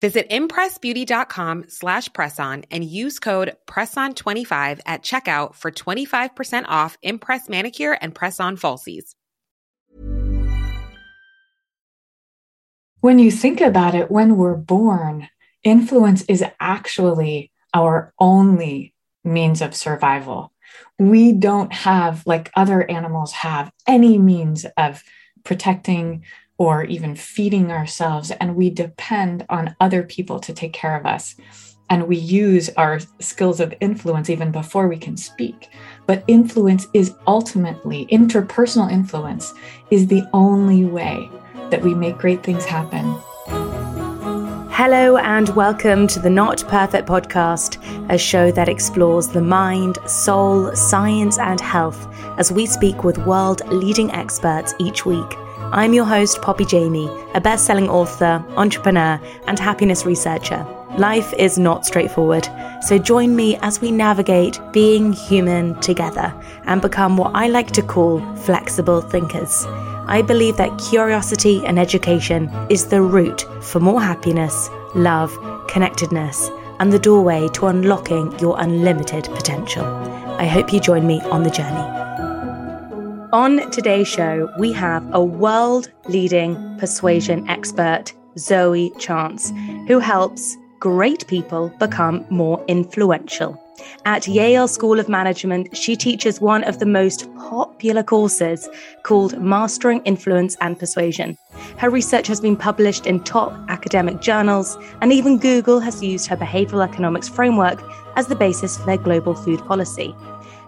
Visit impressbeauty.com slash presson and use code PRESSON25 at checkout for 25% off Impress Manicure and Press-On Falsies. When you think about it, when we're born, influence is actually our only means of survival. We don't have, like other animals have, any means of protecting or even feeding ourselves. And we depend on other people to take care of us. And we use our skills of influence even before we can speak. But influence is ultimately, interpersonal influence is the only way that we make great things happen. Hello, and welcome to the Not Perfect Podcast, a show that explores the mind, soul, science, and health as we speak with world leading experts each week. I'm your host, Poppy Jamie, a best selling author, entrepreneur, and happiness researcher. Life is not straightforward, so join me as we navigate being human together and become what I like to call flexible thinkers. I believe that curiosity and education is the root for more happiness, love, connectedness, and the doorway to unlocking your unlimited potential. I hope you join me on the journey. On today's show, we have a world leading persuasion expert, Zoe Chance, who helps great people become more influential. At Yale School of Management, she teaches one of the most popular courses called Mastering Influence and Persuasion. Her research has been published in top academic journals, and even Google has used her behavioral economics framework as the basis for their global food policy.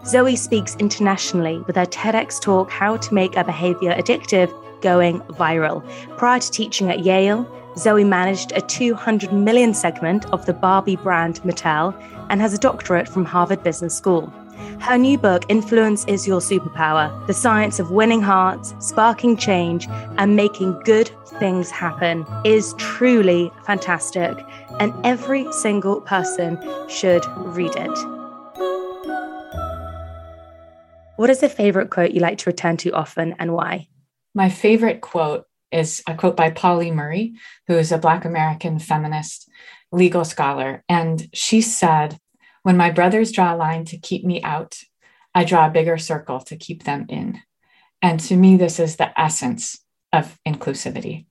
Zoe speaks internationally with her TEDx talk, How to Make a Behavior Addictive, going viral. Prior to teaching at Yale, Zoe managed a 200 million segment of the Barbie brand Mattel and has a doctorate from Harvard Business School. Her new book, Influence is Your Superpower The Science of Winning Hearts, Sparking Change, and Making Good Things Happen, is truly fantastic, and every single person should read it. What is a favorite quote you like to return to often and why? My favorite quote is a quote by Pauli Murray, who is a Black American feminist legal scholar. And she said, When my brothers draw a line to keep me out, I draw a bigger circle to keep them in. And to me, this is the essence of inclusivity.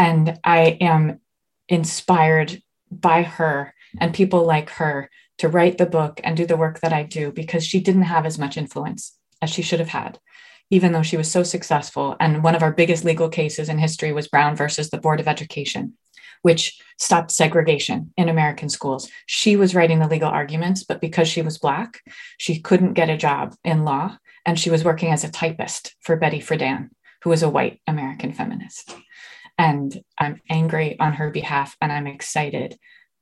And I am inspired by her and people like her to write the book and do the work that I do because she didn't have as much influence as she should have had, even though she was so successful. And one of our biggest legal cases in history was Brown versus the Board of Education, which stopped segregation in American schools. She was writing the legal arguments, but because she was Black, she couldn't get a job in law. And she was working as a typist for Betty Friedan, who was a white American feminist. And I'm angry on her behalf, and I'm excited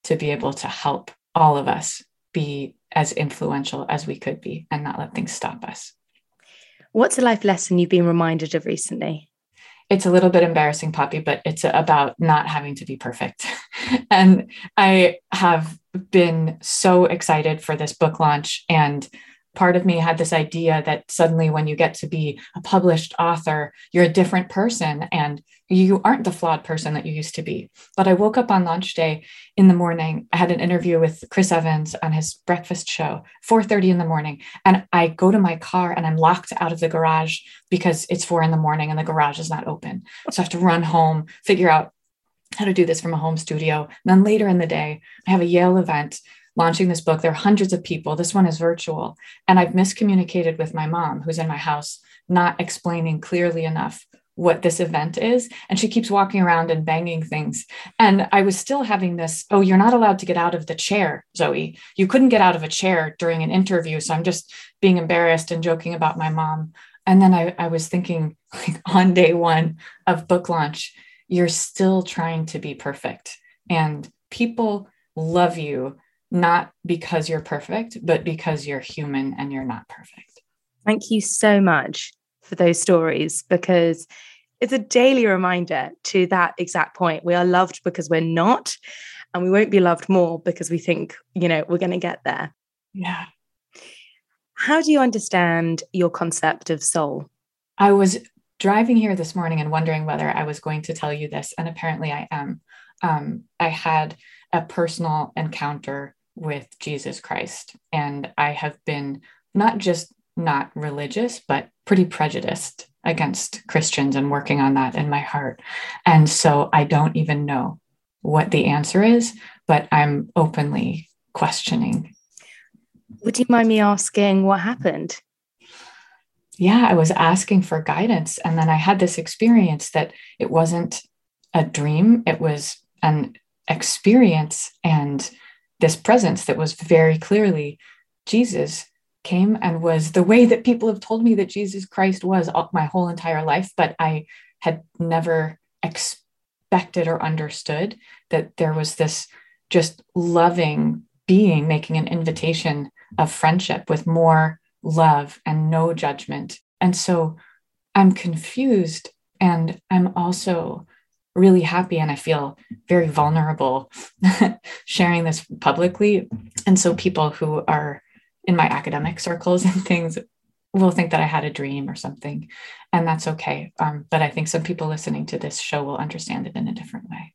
to be able to help all of us be as influential as we could be and not let things stop us. What's a life lesson you've been reminded of recently? It's a little bit embarrassing, Poppy, but it's about not having to be perfect. and I have been so excited for this book launch and part of me had this idea that suddenly when you get to be a published author you're a different person and you aren't the flawed person that you used to be. But i woke up on launch day in the morning. I had an interview with chris evans on his breakfast show 4.30 in the morning. And i go to my car and i'm locked out of the garage because it's 4 in the morning and the garage is not open. So i have to run home figure out how to do this from a home studio. And then later in the day i have a yale event launching this book. There are hundreds of people. This one is virtual. And I've miscommunicated with my mom, who's in my house, not explaining clearly enough what this event is. And she keeps walking around and banging things. And I was still having this oh, you're not allowed to get out of the chair, Zoe. You couldn't get out of a chair during an interview. So I'm just being embarrassed and joking about my mom. And then I, I was thinking, like, on day one of book launch, you're still trying to be perfect. And people love you not because you're perfect, but because you're human and you're not perfect. Thank you so much for those stories because it's a daily reminder to that exact point. We are loved because we're not, and we won't be loved more because we think, you know, we're going to get there. Yeah. How do you understand your concept of soul? I was driving here this morning and wondering whether I was going to tell you this, and apparently I am. Um, I had a personal encounter with Jesus Christ, and I have been not just not religious, but pretty prejudiced against Christians and working on that in my heart. And so I don't even know what the answer is, but I'm openly questioning. Would you mind me asking what happened? Yeah, I was asking for guidance. And then I had this experience that it wasn't a dream, it was an experience and this presence that was very clearly Jesus came and was the way that people have told me that Jesus Christ was all, my whole entire life, but I had never expected or understood that there was this just loving being making an invitation of friendship with more love and no judgment. And so I'm confused and I'm also really happy and I feel very vulnerable sharing this publicly. And so people who are in my academic circles and things will think that I had a dream or something, and that's okay. Um, but I think some people listening to this show will understand it in a different way.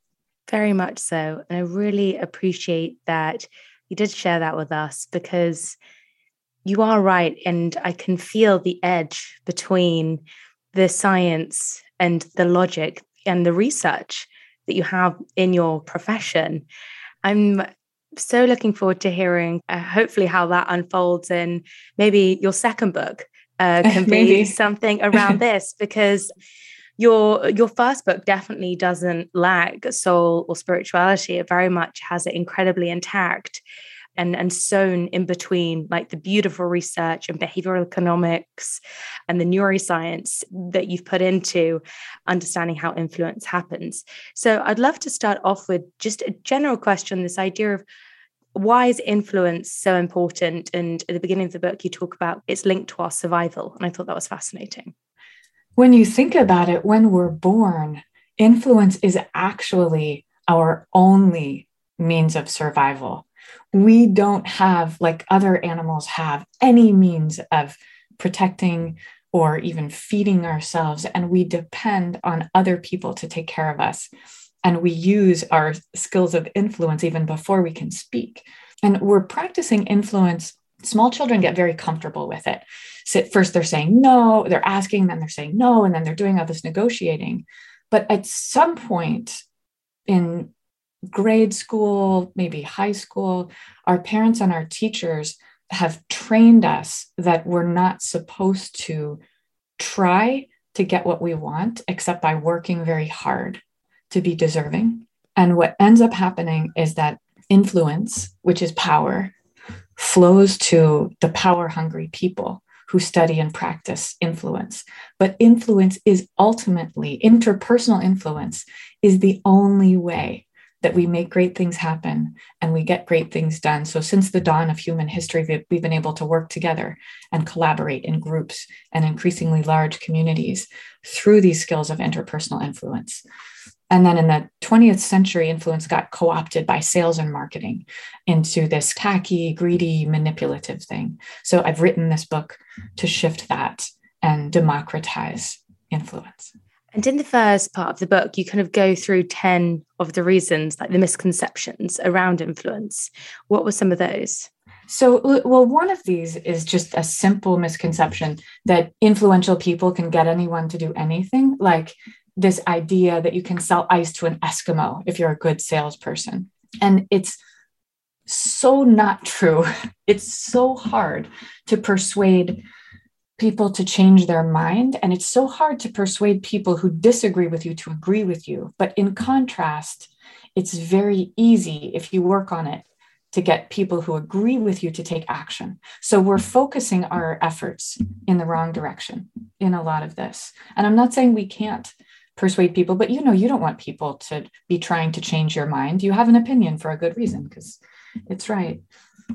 Very much so. And I really appreciate that you did share that with us because you are right. And I can feel the edge between the science and the logic and the research that you have in your profession. I'm so looking forward to hearing uh, hopefully how that unfolds in maybe your second book uh, can be something around this because your your first book definitely doesn't lack soul or spirituality. It very much has it incredibly intact and and sewn in between like the beautiful research and behavioral economics and the neuroscience that you've put into understanding how influence happens. So i'd love to start off with just a general question this idea of why is influence so important? And at the beginning of the book you talk about it's linked to our survival and i thought that was fascinating. When you think about it when we're born influence is actually our only means of survival we don't have, like other animals have, any means of protecting or even feeding ourselves. And we depend on other people to take care of us. And we use our skills of influence even before we can speak. And we're practicing influence. Small children get very comfortable with it. So first, they're saying no, they're asking, then they're saying no, and then they're doing all this negotiating. But at some point in grade school, maybe high school, our parents and our teachers have trained us that we're not supposed to try to get what we want except by working very hard to be deserving. And what ends up happening is that influence, which is power, flows to the power hungry people who study and practice influence. But influence is ultimately, interpersonal influence is the only way that we make great things happen and we get great things done. So, since the dawn of human history, we've been able to work together and collaborate in groups and increasingly large communities through these skills of interpersonal influence. And then in the 20th century, influence got co opted by sales and marketing into this tacky, greedy, manipulative thing. So, I've written this book to shift that and democratize influence. And in the first part of the book, you kind of go through 10 of the reasons, like the misconceptions around influence. What were some of those? So, well, one of these is just a simple misconception that influential people can get anyone to do anything, like this idea that you can sell ice to an Eskimo if you're a good salesperson. And it's so not true. It's so hard to persuade people to change their mind. And it's so hard to persuade people who disagree with you to agree with you. But in contrast, it's very easy if you work on it to get people who agree with you to take action. So we're focusing our efforts in the wrong direction in a lot of this. And I'm not saying we can't persuade people, but you know, you don't want people to be trying to change your mind. You have an opinion for a good reason because it's right.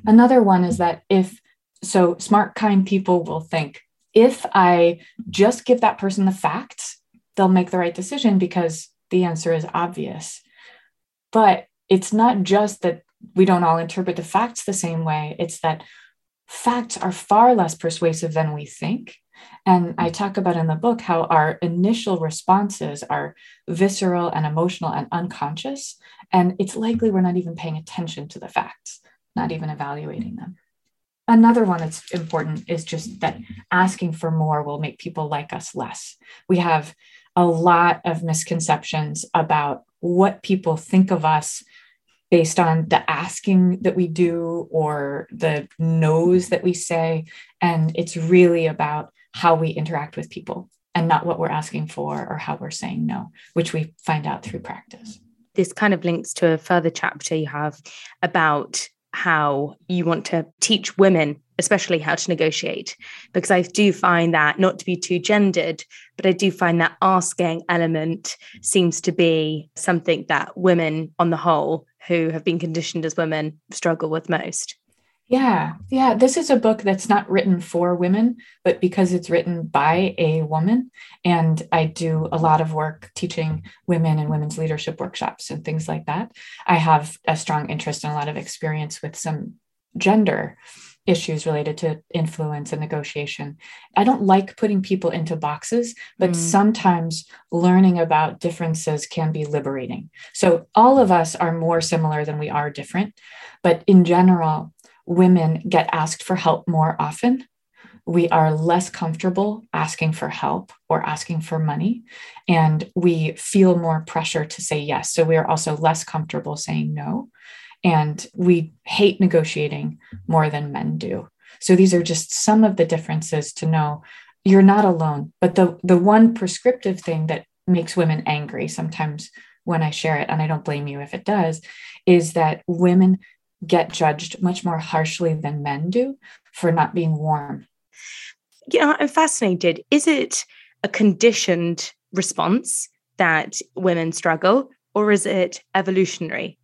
Another one is that if so, smart, kind people will think If I just give that person the facts, they'll make the right decision because the answer is obvious. But it's not just that we don't all interpret the facts the same way, it's that facts are far less persuasive than we think. And I talk about in the book how our initial responses are visceral and emotional and unconscious. And it's likely we're not even paying attention to the facts, not even evaluating them. Another one that's important is just that asking for more will make people like us less. We have a lot of misconceptions about what people think of us based on the asking that we do or the no's that we say. And it's really about how we interact with people and not what we're asking for or how we're saying no, which we find out through practice. This kind of links to a further chapter you have about how you want to teach women especially how to negotiate. Because i do find that not to be too gendered but i do find that asking element seems to be something that women on the whole who have been conditioned as women struggle with most yeah, yeah. This is a book that's not written for women, but because it's written by a woman. And I do a lot of work teaching women and women's leadership workshops and things like that. I have a strong interest and a lot of experience with some gender issues related to influence and negotiation. I don't like putting people into boxes, but mm. sometimes learning about differences can be liberating. So all of us are more similar than we are different. But in general, women get asked for help more often. We are less comfortable asking for help or asking for money, and we feel more pressure to say yes. So we are also less comfortable saying no. And we hate negotiating more than men do. So these are just some of the differences to know you're not alone. But the, the one prescriptive thing that makes women angry sometimes when I share it, and I don't blame you if it does, is that women get judged much more harshly than men do for not being warm. You know, I'm fascinated. Is it a conditioned response that women struggle, or is it evolutionary?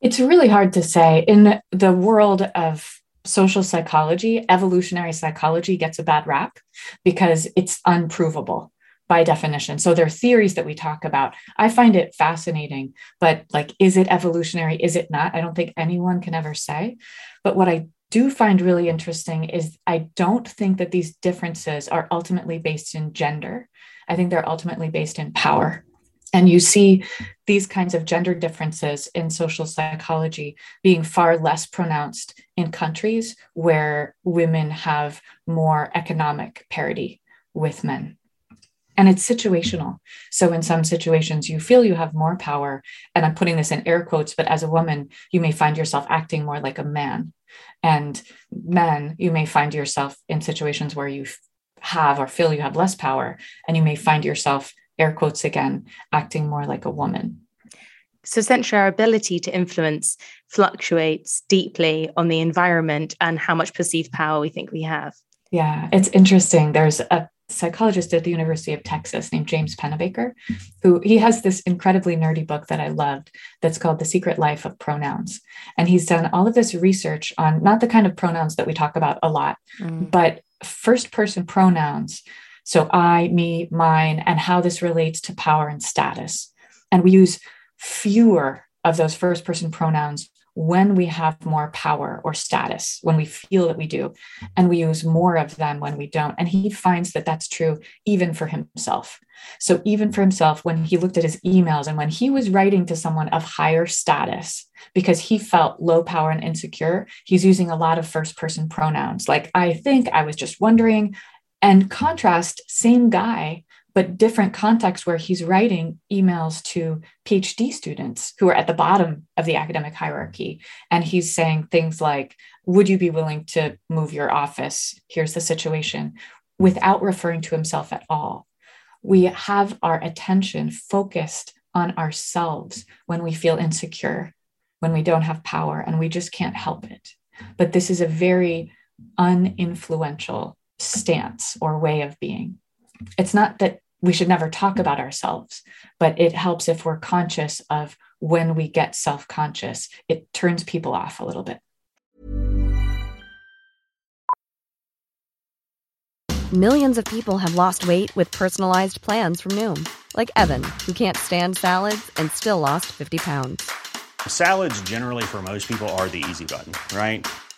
It's really hard to say. In the world of social psychology, evolutionary psychology gets a bad rap because it's unprovable by definition. So there are theories that we talk about. I find it fascinating, but like, is it evolutionary? Is it not? I don't think anyone can ever say. But what I do find really interesting is I don't think that these differences are ultimately based in gender. I think they're ultimately based in power. And you see these kinds of gender differences in social psychology being far less pronounced in countries where women have more economic parity with men and it's situational. So, in some situations, you feel you have more power. And I'm putting this in air quotes, but as a woman, you may find yourself acting more like a man. And men, you may find yourself in situations where you have or feel you have less power. And you may find yourself, air quotes again, acting more like a woman. So, essentially, our ability to influence fluctuates deeply on the environment and how much perceived power we think we have. Yeah, it's interesting. There's a psychologist at the University of Texas named James Pennebaker, who he has this incredibly nerdy book that I loved that's called The Secret Life of Pronouns. And he's done all of this research on not the kind of pronouns that we talk about a lot, mm. but first person pronouns. So I, me, mine, and how this relates to power and status. And we use fewer of those first person pronouns when we have more power or status, when we feel that we do, and we use more of them when we don't. And he finds that that's true even for himself. So, even for himself, when he looked at his emails and when he was writing to someone of higher status, because he felt low power and insecure, he's using a lot of first person pronouns like, I think, I was just wondering. And contrast, same guy but different context where he's writing emails to PhD students who are at the bottom of the academic hierarchy. And he's saying things like, Would you be willing to move your office? Here's the situation, without referring to himself at all. We have our attention focused on ourselves when we feel insecure, when we don't have power, and we just can't help it. But this is a very uninfluential stance or way of being. It's not that we should never talk about ourselves, but it helps if we're conscious of when we get self conscious, it turns people off a little bit. Millions of people have lost weight with personalized plans from Noom, like Evan, who can't stand salads and still lost 50 pounds. Salads, generally, for most people, are the easy button, right?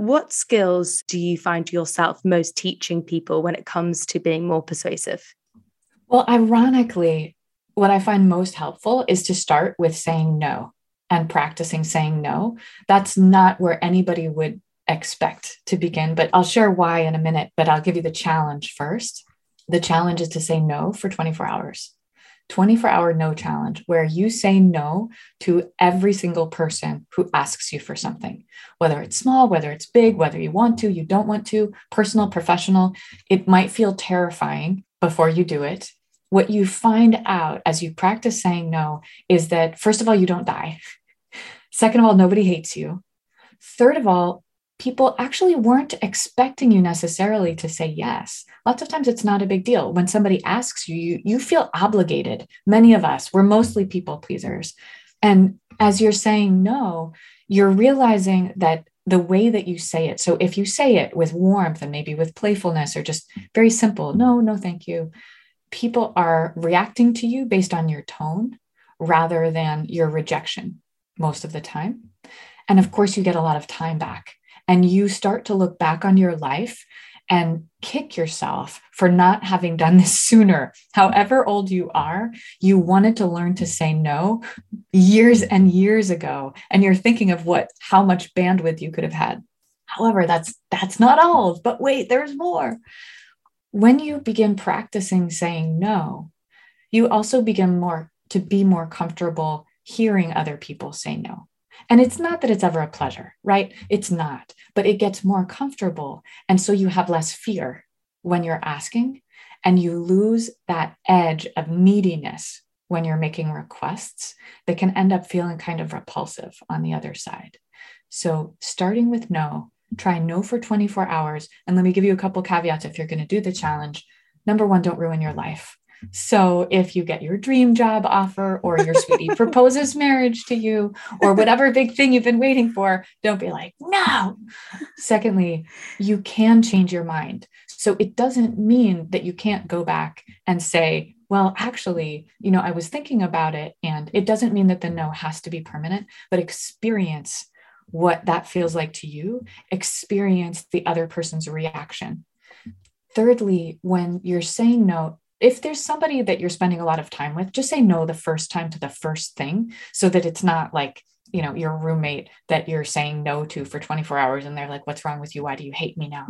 what skills do you find yourself most teaching people when it comes to being more persuasive? Well, ironically, what I find most helpful is to start with saying no and practicing saying no. That's not where anybody would expect to begin, but I'll share why in a minute, but I'll give you the challenge first. The challenge is to say no for 24 hours. 24 hour no challenge where you say no to every single person who asks you for something, whether it's small, whether it's big, whether you want to, you don't want to, personal, professional. It might feel terrifying before you do it. What you find out as you practice saying no is that, first of all, you don't die. Second of all, nobody hates you. Third of all, people actually weren't expecting you necessarily to say yes. Lots of times it's not a big deal. When somebody asks you, you, you feel obligated. Many of us, we're mostly people pleasers. And as you're saying no, you're realizing that the way that you say it, so if you say it with warmth and maybe with playfulness or just very simple, no, no, thank you, people are reacting to you based on your tone rather than your rejection most of the time. And of course, you get a lot of time back and you start to look back on your life and kick yourself for not having done this sooner. However old you are, you wanted to learn to say no years and years ago and you're thinking of what how much bandwidth you could have had. However, that's that's not all, but wait, there's more. When you begin practicing saying no, you also begin more to be more comfortable hearing other people say no. And it's not that it's ever a pleasure, right? It's not, but it gets more comfortable. And so you have less fear when you're asking, and you lose that edge of neediness when you're making requests that can end up feeling kind of repulsive on the other side. So, starting with no, try no for 24 hours. And let me give you a couple caveats if you're going to do the challenge. Number one, don't ruin your life. So if you get your dream job offer or your sweetie proposes marriage to you or whatever big thing you've been waiting for, don't be like, no. Secondly, you can change your mind. So it doesn't mean that you can't go back and say, well, actually, you know, I was thinking about it. And it doesn't mean that the no has to be permanent, but experience what that feels like to you, experience the other person's reaction. Thirdly, when you're saying no, if there's somebody that you're spending a lot of time with, just say no the first time to the first thing so that it's not like, you know, your roommate that you're saying no to for 24 hours and they're like, what's wrong with you? Why do you hate me now?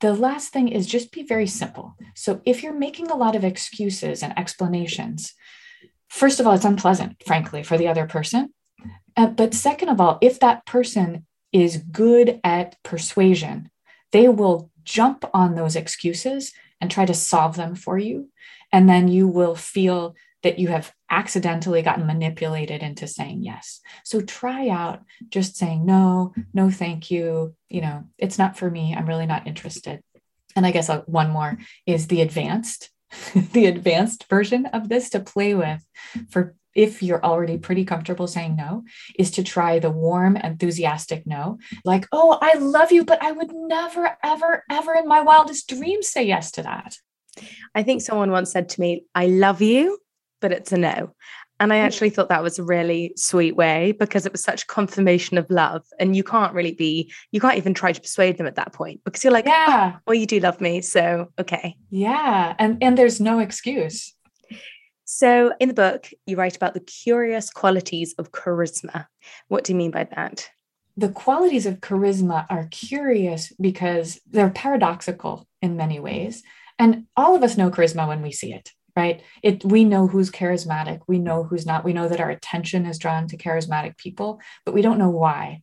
The last thing is just be very simple. So if you're making a lot of excuses and explanations, first of all, it's unpleasant, frankly, for the other person. Uh, but second of all, if that person is good at persuasion, they will jump on those excuses and try to solve them for you. And then you will feel that you have accidentally gotten manipulated into saying yes. So try out just saying no, no, thank you. You know, it's not for me. I'm really not interested. And I guess uh, one more is the advanced, the advanced version of this to play with for if you're already pretty comfortable saying no, is to try the warm, enthusiastic no. Like, oh, I love you, but I would never, ever, ever in my wildest dreams say yes to that. I think someone once said to me, I love you, but it's a no. And I hmm. actually thought that was a really sweet way because it was such confirmation of love. And you can't really be, you can't even try to persuade them at that point because you're like, ah, yeah, oh, well, you do love me. So, okay. Yeah. And, and there's no excuse. So, in the book, you write about the curious qualities of charisma. What do you mean by that? The qualities of charisma are curious because they're paradoxical in many ways. And all of us know charisma when we see it, right? It we know who's charismatic, we know who's not. We know that our attention is drawn to charismatic people, but we don't know why.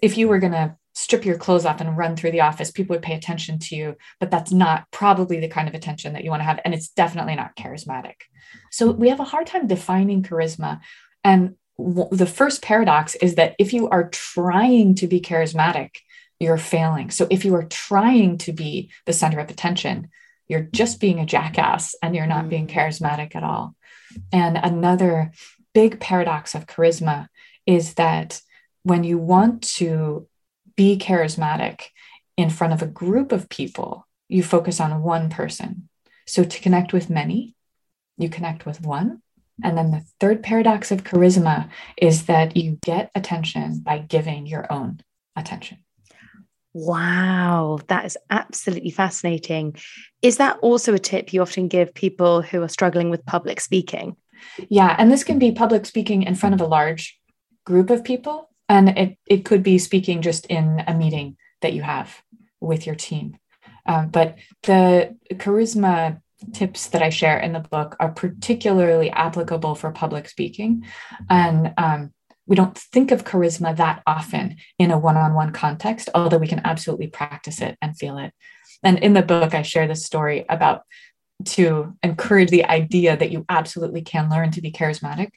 If you were going to strip your clothes off and run through the office, people would pay attention to you, but that's not probably the kind of attention that you want to have. And it's definitely not charismatic. So we have a hard time defining charisma. And w- the first paradox is that if you are trying to be charismatic, you're failing. So if you are trying to be the center of attention, you're just being a jackass and you're not mm. being charismatic at all. And another big paradox of charisma is that when you want to be charismatic in front of a group of people, you focus on one person. So to connect with many, you connect with one. And then the third paradox of charisma is that you get attention by giving your own attention. Wow, that is absolutely fascinating. Is that also a tip you often give people who are struggling with public speaking? Yeah, and this can be public speaking in front of a large group of people and it, it could be speaking just in a meeting that you have with your team. Um, but the charisma tips that i share in the book are particularly applicable for public speaking. And um, we don't think of charisma that often in a one-on-one context although we can absolutely practice it and feel it. And in the book i share this story about to encourage the idea that you absolutely can learn to be charismatic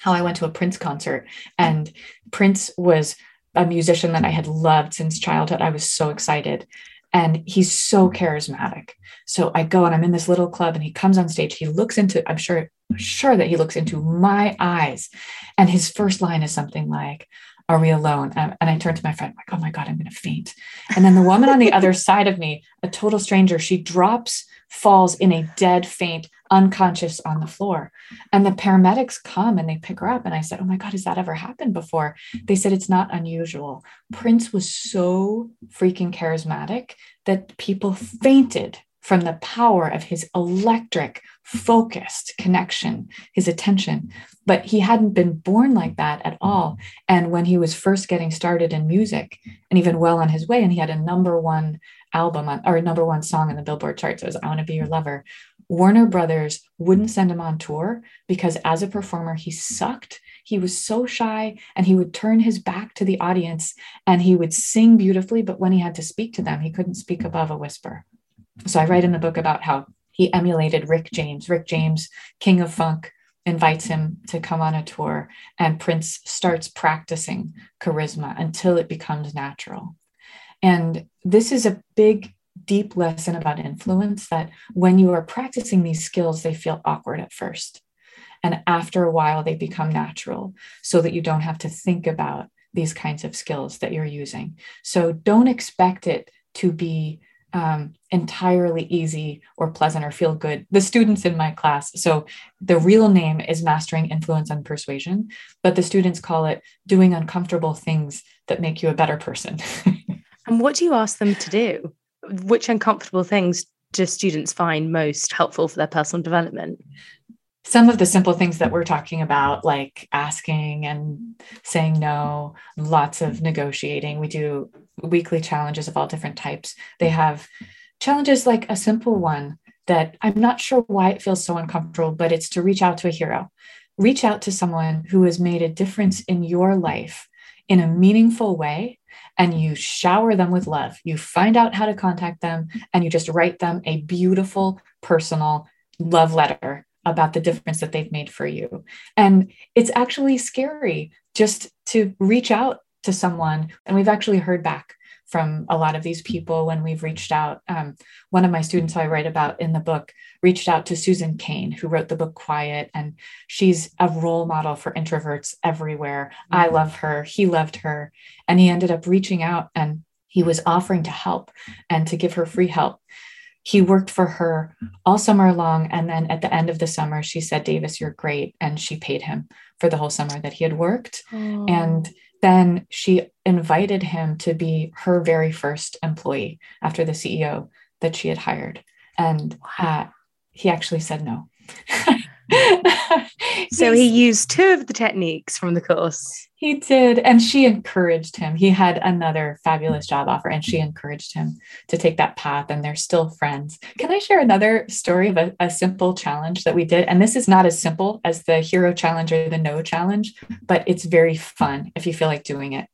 how I went to a Prince concert and Prince was a musician that I had loved since childhood. I was so excited. And he's so mm-hmm. charismatic. So I go and I'm in this little club and he comes on stage. He looks into, I'm sure, sure that he looks into my eyes. And his first line is something like, Are we alone? And I turn to my friend, like, oh my God, I'm gonna faint. And then the woman on the other side of me, a total stranger, she drops, falls in a dead faint unconscious on the floor. And the paramedics come and they pick her up. And I said, Oh my God, has that ever happened before? They said it's not unusual. Prince was so freaking charismatic that people fainted from the power of his electric, focused connection, his attention. But he hadn't been born like that at all. And when he was first getting started in music and even well on his way, and he had a number one album on, or a number one song in the Billboard charts, it was I Want to Be Your Lover, Warner Brothers wouldn't send him on tour because as a performer, he sucked. He was so shy and he would turn his back to the audience and he would sing beautifully, but when he had to speak to them, he couldn't speak above a whisper. So I write in the book about how he emulated Rick James. Rick James, king of funk, invites him to come on a tour, and Prince starts practicing charisma until it becomes natural. And this is a big deep lesson about influence that when you are practicing these skills, they feel awkward at first. And after a while, they become natural so that you don't have to think about these kinds of skills that you're using. So don't expect it to be um, entirely easy or pleasant or feel good. The students in my class, so the real name is Mastering Influence and Persuasion, but the students call it doing uncomfortable things that make you a better person. and what do you ask them to do? Which uncomfortable things do students find most helpful for their personal development? Some of the simple things that we're talking about, like asking and saying no, lots of negotiating. We do weekly challenges of all different types. They have challenges like a simple one that I'm not sure why it feels so uncomfortable, but it's to reach out to a hero. Reach out to someone who has made a difference in your life in a meaningful way and you shower them with love. You find out how to contact them and you just write them a beautiful, personal love letter about the difference that they've made for you. And it's actually scary just to reach out to someone. And we've actually heard back from a lot of these people when we've reached out. Um, one of my students who I write about in the book reached out to Susan Cain, who wrote the book Quiet, and she's a role model for introverts everywhere. Mm-hmm. I love her. He loved her. And he ended up reaching out and he was offering to help and to give her free help. He worked for her all summer long. And then at the end of the summer, she said, Davis, you're great. And she paid him for the whole summer that he had worked. Oh. And then she invited him to be her very first employee after the CEO that she had hired. And uh, he actually said no. so he used two of the techniques from the course. He did. And she encouraged him. He had another fabulous job offer and she encouraged him to take that path. And they're still friends. Can I share another story of a, a simple challenge that we did? And this is not as simple as the hero challenge or the no challenge, but it's very fun if you feel like doing it.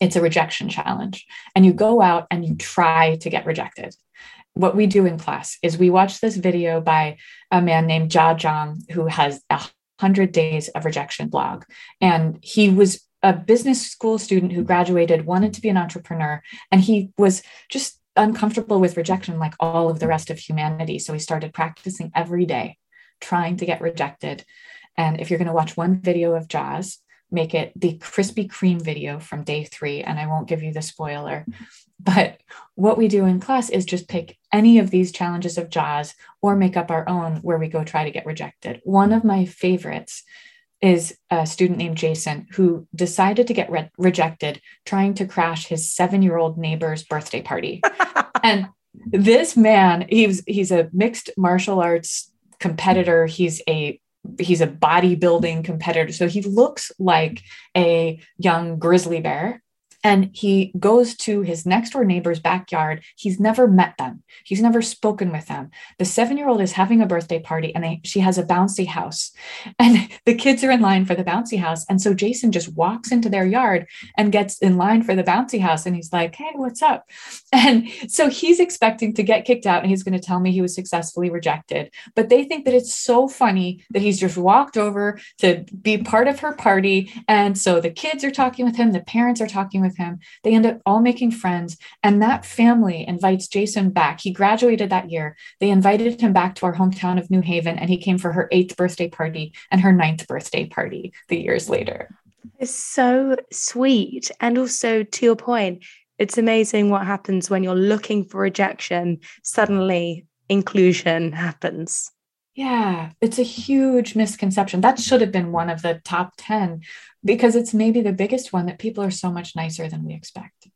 It's a rejection challenge. And you go out and you try to get rejected what we do in class is we watch this video by a man named Jia Jiang, who has a hundred days of rejection blog. And he was a business school student who graduated, wanted to be an entrepreneur, and he was just uncomfortable with rejection like all of the rest of humanity. So he started practicing every day, trying to get rejected. And if you're going to watch one video of Jia's, make it the Krispy Kreme video from day three. And I won't give you the spoiler, but what we do in class is just pick any of these challenges of Jia's or make up our own where we go try to get rejected. One of my favorites is a student named Jason who decided to get re- rejected trying to crash his seven year old neighbor's birthday party. and this man, he's he's a mixed martial arts competitor. He's a he's a bodybuilding competitor. So he looks like a young grizzly bear and he goes to his next door neighbor's backyard. He's never met them. He's never spoken with them. The seven year old is having a birthday party and they, she has a bouncy house. And the kids are in line for the bouncy house. And so Jason just walks into their yard and gets in line for the bouncy house. And he's like, hey, what's up? And so he's expecting to get kicked out and he's going to tell me he was successfully rejected. But they think that it's so funny that he's just walked over to be part of her party. And so the kids are talking with him, the parents are talking with with him. They end up all making friends. And that family invites Jason back. He graduated that year. They invited him back to our hometown of New Haven, and he came for her eighth birthday party and her ninth birthday party the years later. It's so sweet. And also, to your point, it's amazing what happens when you're looking for rejection, suddenly inclusion happens. Yeah, it's a huge misconception. That should have been one of the top 10 because it's maybe the biggest one that people are so much nicer than we expect.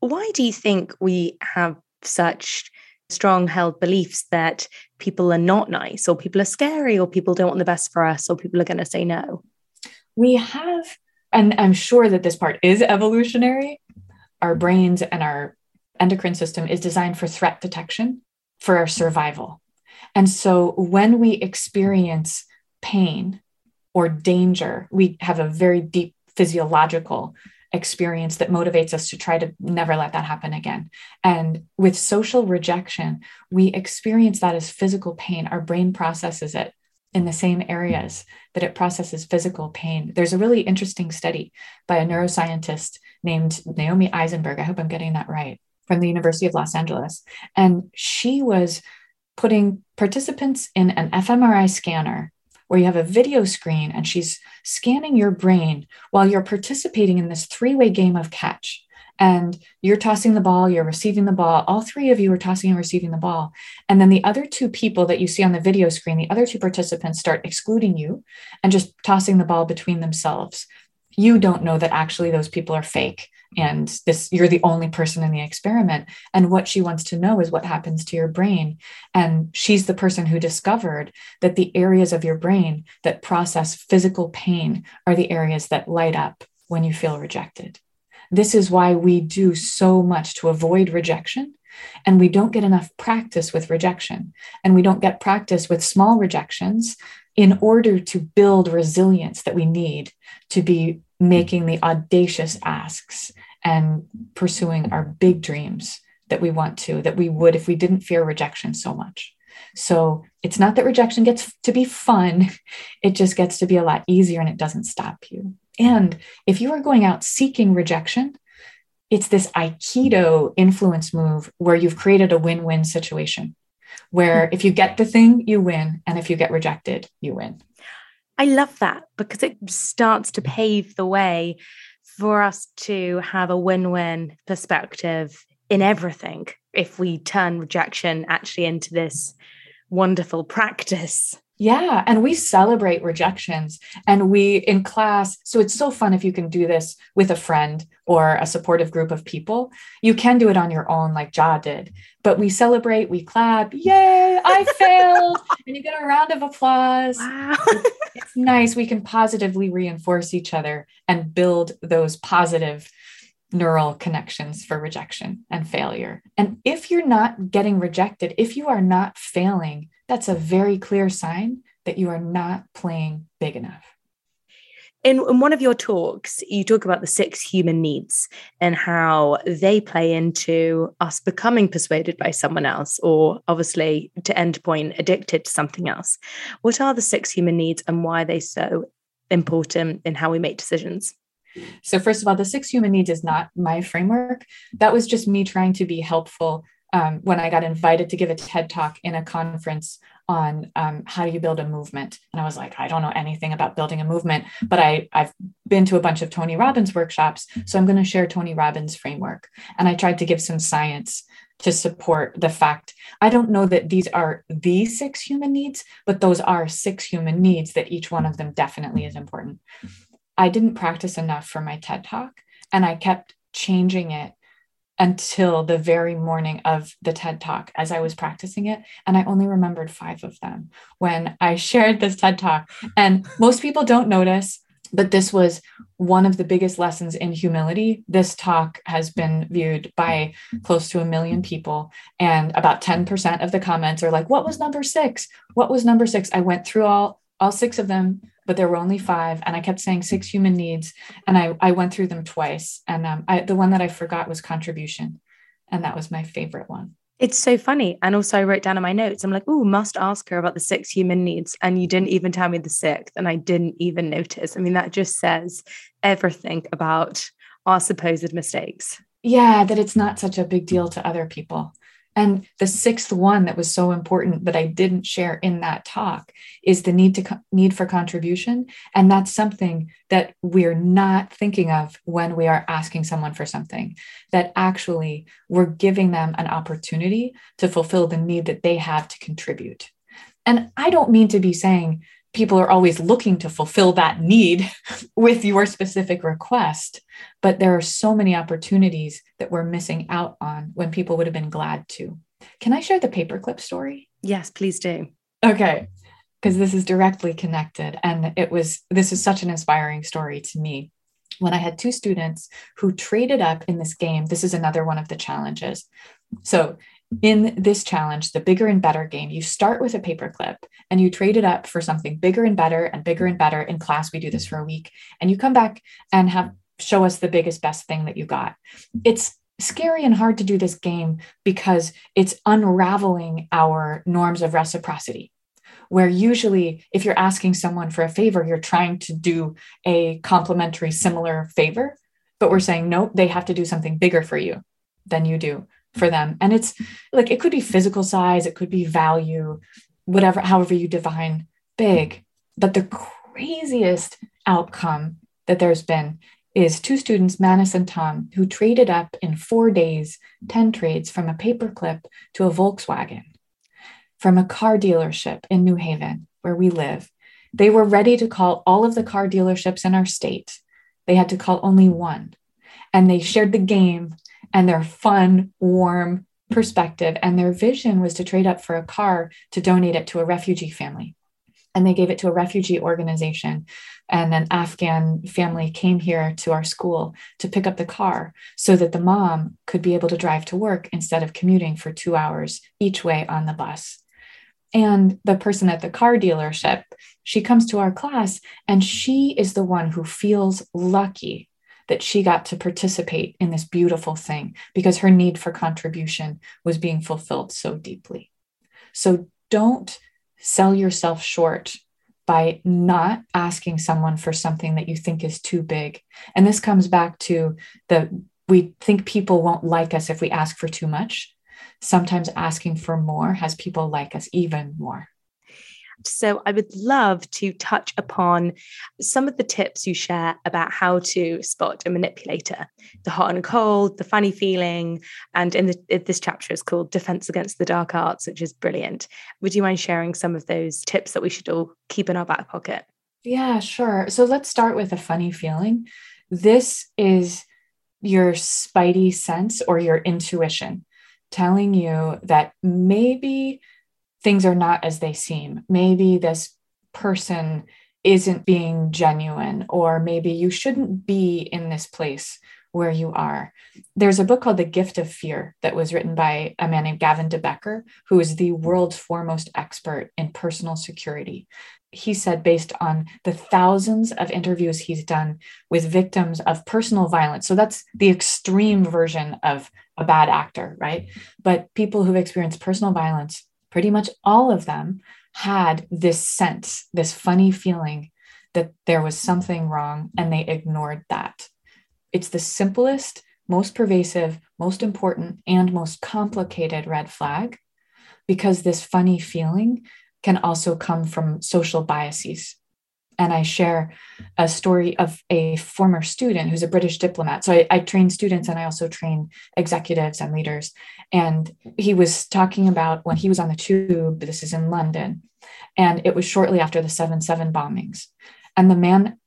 Why do you think we have such strong held beliefs that people are not nice or people are scary or people don't want the best for us or people are going to say no? We have, and I'm sure that this part is evolutionary. Our brains and our endocrine system is designed for threat detection, for our survival. And so when we experience pain, or danger, we have a very deep physiological experience that motivates us to try to never let that happen again. And with social rejection, we experience that as physical pain. Our brain processes it in the same areas that it processes physical pain. There's a really interesting study by a neuroscientist named Naomi Eisenberg. I hope I'm getting that right from the University of Los Angeles. And she was putting participants in an fMRI scanner where you have a video screen and she's scanning your brain while you're participating in this three way game of catch. And you're tossing the ball, you're receiving the ball. All three of you are tossing and receiving the ball. And then the other two people that you see on the video screen, the other two participants start excluding you and just tossing the ball between themselves. You don't know that actually those people are fake and this you're the only person in the experiment. And what she wants to know is what happens to your brain. And she's the person who discovered that the areas of your brain that process physical pain are the areas that light up when you feel rejected. This is why we do so much to avoid rejection. And we don't get enough practice with rejection. And we don't get practice with small rejections in order to build resilience that we need to be making the audacious asks and pursuing our big dreams that we want to, that we would if we didn't fear rejection so much. So it's not that rejection gets to be fun, it just gets to be a lot easier and it doesn't stop you. And if you are going out seeking rejection, it's this Aikido influence move where you've created a win win situation where if you get the thing, you win. And if you get rejected, you win. I love that because it starts to pave the way for us to have a win win perspective in everything if we turn rejection actually into this wonderful practice Yeah. And we celebrate rejections and we in class. So it's so fun if you can do this with a friend or a supportive group of people. You can do it on your own, like Jia did. But we celebrate, we clap, yay, I failed. and you get a round of applause. Wow. it's nice. We can positively reinforce each other and build those positive neural connections for rejection and failure. And if you're not getting rejected, if you are not failing, that's a very clear sign that you are not playing big enough. In, in, one of your talks, you talk about the six human needs and how they play into us becoming persuaded by someone else, or obviously to end point, addicted to something else. What are the six human needs and why are they so important in how we make decisions? So, first of all, the six human needs is not my framework. That was just me trying to be helpful um, when I got invited to give a TED talk in a conference on um, how do you build a movement. And I was like, I don't know anything about building a movement, but I, I've been to a bunch of Tony Robbins workshops. So I'm going to share Tony Robbins' framework. And I tried to give some science to support the fact I don't know that these are the six human needs, but those are six human needs that each one of them definitely is important. I didn't practice enough for my TED talk and I kept changing it until the very morning of the TED talk as I was practicing it. And I only remembered five of them when I shared this TED talk. And most people don't notice, but this was one of the biggest lessons in humility. This talk has been viewed by close to a million people. And about 10% of the comments are like, What was number six? What was number six? I went through all all six of them but there were only five and i kept saying six human needs and i, I went through them twice and um, I, the one that i forgot was contribution and that was my favorite one. It's so funny and also i wrote down in my notes i'm like oh must ask her about the six human needs and you didn't even tell me the sixth and i didn't even notice. I mean that just says everything about our supposed mistakes. Yeah that it's not such a big deal to other people and the sixth one that was so important that I didn't share in that talk is the need to need for contribution. And that's something that we're not thinking of when we are asking someone for something, that actually we're giving them an opportunity to fulfill the need that they have to contribute. And I don't mean to be saying people are always looking to fulfill that need with your specific request. But there are so many opportunities that we're missing out on when people would have been glad to. Can I share the paperclip story? Yes, please do. Okay. Because this is directly connected. And it was, this is such an inspiring story to me. When I had two students who traded up in this game, this is another one of the challenges. So in this challenge, the bigger and better game, you start with a paperclip and you trade it up for something bigger and better and bigger and better. In class, we do this for a week, and you come back and have show us the biggest, best thing that you got. It's scary and hard to do this game because it's unraveling our norms of reciprocity. Where usually, if you're asking someone for a favor, you're trying to do a complementary, similar favor, but we're saying, no, they have to do something bigger for you than you do for them. And it's like it could be physical size, it could be value, whatever, however you define big. But the craziest outcome that there's been is two students, Manis and Tom, who traded up in four days, 10 trades from a paperclip to a Volkswagen, from a car dealership in New Haven, where we live. They were ready to call all of the car dealerships in our state. They had to call only one. And they shared the game and their fun, warm perspective. And their vision was to trade up for a car to donate it to a refugee family. And they gave it to a refugee organization. And an Afghan family came here to our school to pick up the car so that the mom could be able to drive to work instead of commuting for two hours each way on the bus. And the person at the car dealership, she comes to our class and she is the one who feels lucky that she got to participate in this beautiful thing because her need for contribution was being fulfilled so deeply. So don't sell yourself short by not asking someone for something that you think is too big. And this comes back to the we think people won't like us if we ask for too much. Sometimes asking for more has people like us even more. So I would love to touch upon some of the tips you share about how to spot a manipulator, the hot and cold, the funny feeling, and in, the, this chapter is called Defense Against the Dark Arts, which is brilliant. Would you mind sharing some of those tips that we should all keep in our back pocket? Yeah, sure. So let's start with a funny feeling. This is your spidey sense or your intuition telling you that maybe things are not as they seem. Maybe this person isn't being genuine, or maybe you shouldn't be in this place where you are. There's a book called The Gift of Fear that was written by a man named Gavin de Becker, who is the world's foremost expert in personal security. He said, based on the thousands of interviews he's done with victims of personal violence, so that's the extreme version of a bad actor, right? But people who've experienced personal violence pretty much all of them had this sense, this funny feeling that there was something wrong and they ignored that. It's the simplest, most pervasive, most important, and most complicated red flag because this funny feeling can also come from social biases and I share a story of a former student who's a British diplomat. So I, I, train students and I also train executives and leaders. And he was talking about when he was on the tube, this is in London, and it was shortly after the 7 7 bombings. And the man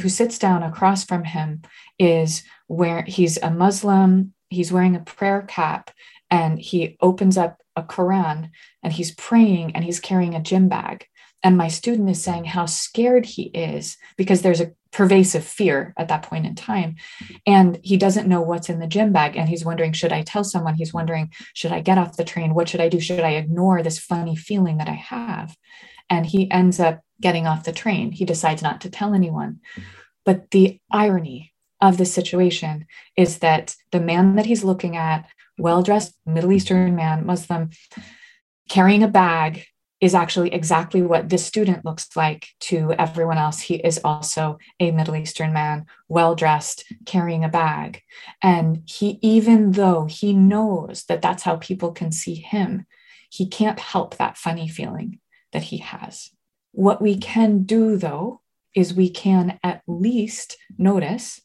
who sits down across from him is where he's a Muslim, he's wearing a prayer cap, and he opens up a Quran and he's praying and he's carrying a gym bag and my student is saying how scared he is because there's a pervasive fear at that point in time. And he doesn't know what's in the gym bag. And he's wondering should i tell someone? He's wondering should i get off the train? What should i do? Should i ignore this funny feeling that i have? And he ends up getting off the train. He decides not to tell anyone. But the irony of the situation is that the man that he's looking at well dressed middle eastern man muslim carrying a bag is actually exactly what this student looks like to everyone else. He is also a Middle Eastern man, well dressed, carrying a bag. And he, even though he knows that that's how people can see him, he can't help that funny feeling that he has. What we can do, though, is we can at least notice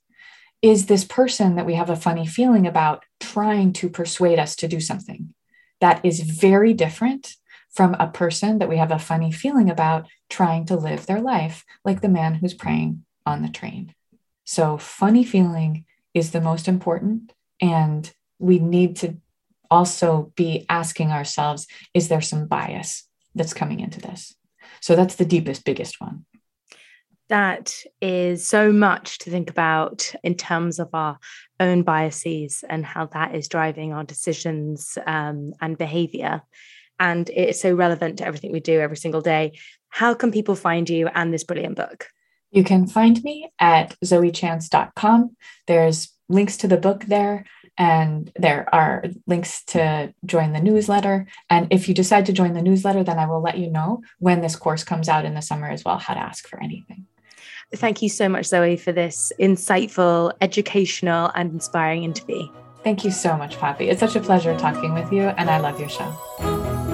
is this person that we have a funny feeling about trying to persuade us to do something? That is very different from a person that we have a funny feeling about trying to live their life, like the man who's praying on the train. So, funny feeling is the most important. And we need to also be asking ourselves is there some bias that's coming into this? So, that's the deepest, biggest one. That is so much to think about in terms of our own biases and how that is driving our decisions um, and behavior and it's so relevant to everything we do every single day. How can people find you and this brilliant book? You can find me at zoechance.com. There's links to the book there, and there are links to join the newsletter. And if you decide to join the newsletter, then I will let you know when this course comes out in the summer as well, how to ask for anything. Thank you so much, Zoe, for this insightful, educational, and inspiring interview. Thank you so much, Poppy. It's such a pleasure talking with you, and I love your show.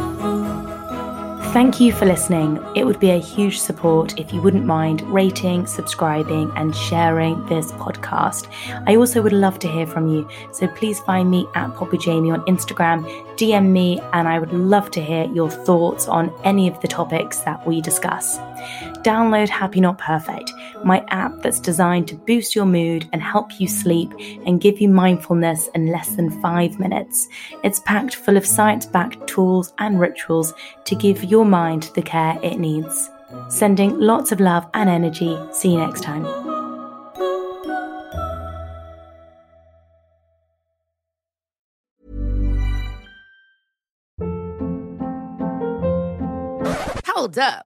Thank you for listening. It would be a huge support if you wouldn't mind rating, subscribing, and sharing this podcast. I also would love to hear from you, so please find me at Poppy Jamie on Instagram, DM me, and I would love to hear your thoughts on any of the topics that we discuss. Download Happy Not Perfect, my app that's designed to boost your mood and help you sleep and give you mindfulness in less than five minutes. It's packed full of science backed tools and rituals to give your mind the care it needs. Sending lots of love and energy. See you next time. Hold up.